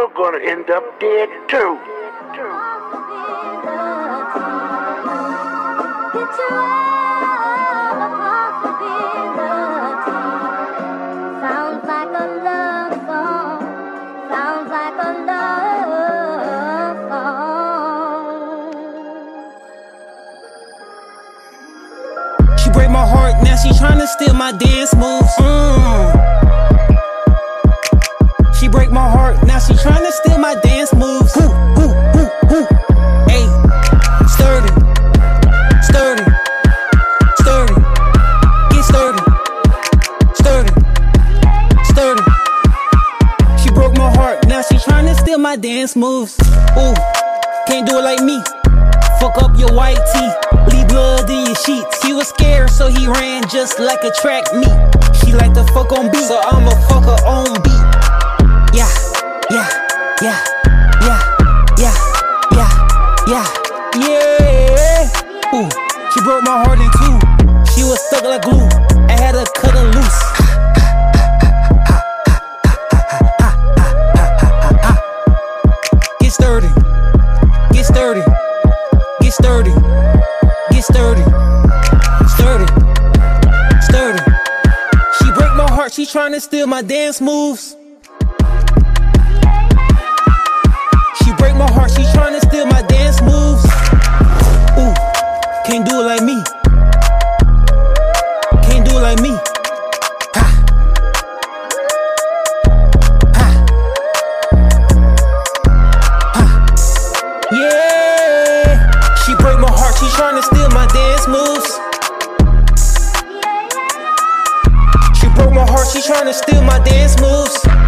you're gonna end up dead too. Sounds like a love song. Sounds like a love song. She break my heart, now she tryna steal my dance moves. Mm. She break my heart, now she tryna steal my dance moves. Who, who, who, who? Hey, sturdy, sturdy, sturdy, get sturdy, sturdy, sturdy. She broke my heart, now she tryna steal my dance moves. Ooh, can't do it like me. Fuck up your white tee, leave blood in your sheets. He was scared, so he ran just like a track meet. She like to fuck on beat, so I'ma fuck her Ooh, she broke my heart in two. She was stuck like glue. I had to cut her loose. Get sturdy, get sturdy, get sturdy, get sturdy, sturdy, sturdy. She break my heart, she tryna steal my dance moves. trying to steal my dance moves.